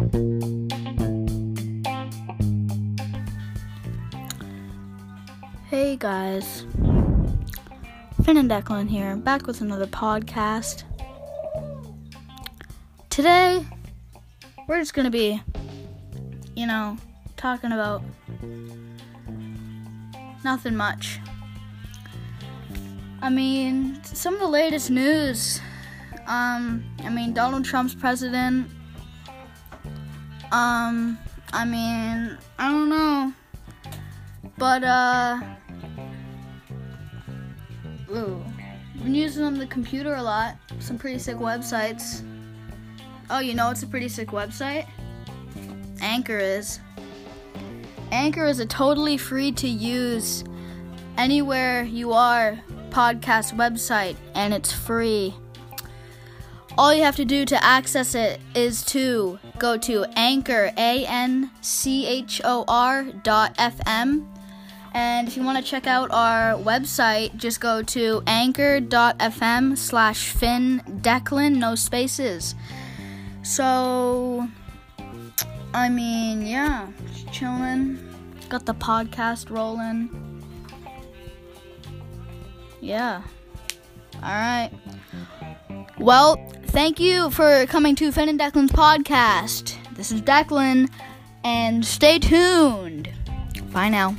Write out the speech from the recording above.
Hey guys, Finn and Declan here, back with another podcast. Today, we're just gonna be, you know, talking about nothing much. I mean, some of the latest news. Um, I mean, Donald Trump's president. Um, I mean, I don't know. But, uh, ooh, been using on the computer a lot. Some pretty sick websites. Oh, you know it's a pretty sick website? Anchor is. Anchor is a totally free to use anywhere you are podcast website and it's free. All you have to do to access it is to go to anchor a n c h o r dot fm and if you want to check out our website just go to anchor.fm slash finn declan no spaces. So i mean yeah just chilling. Got the podcast rolling. Yeah. All right well, thank you for coming to Finn and Declan's podcast. This is Declan, and stay tuned. Bye now.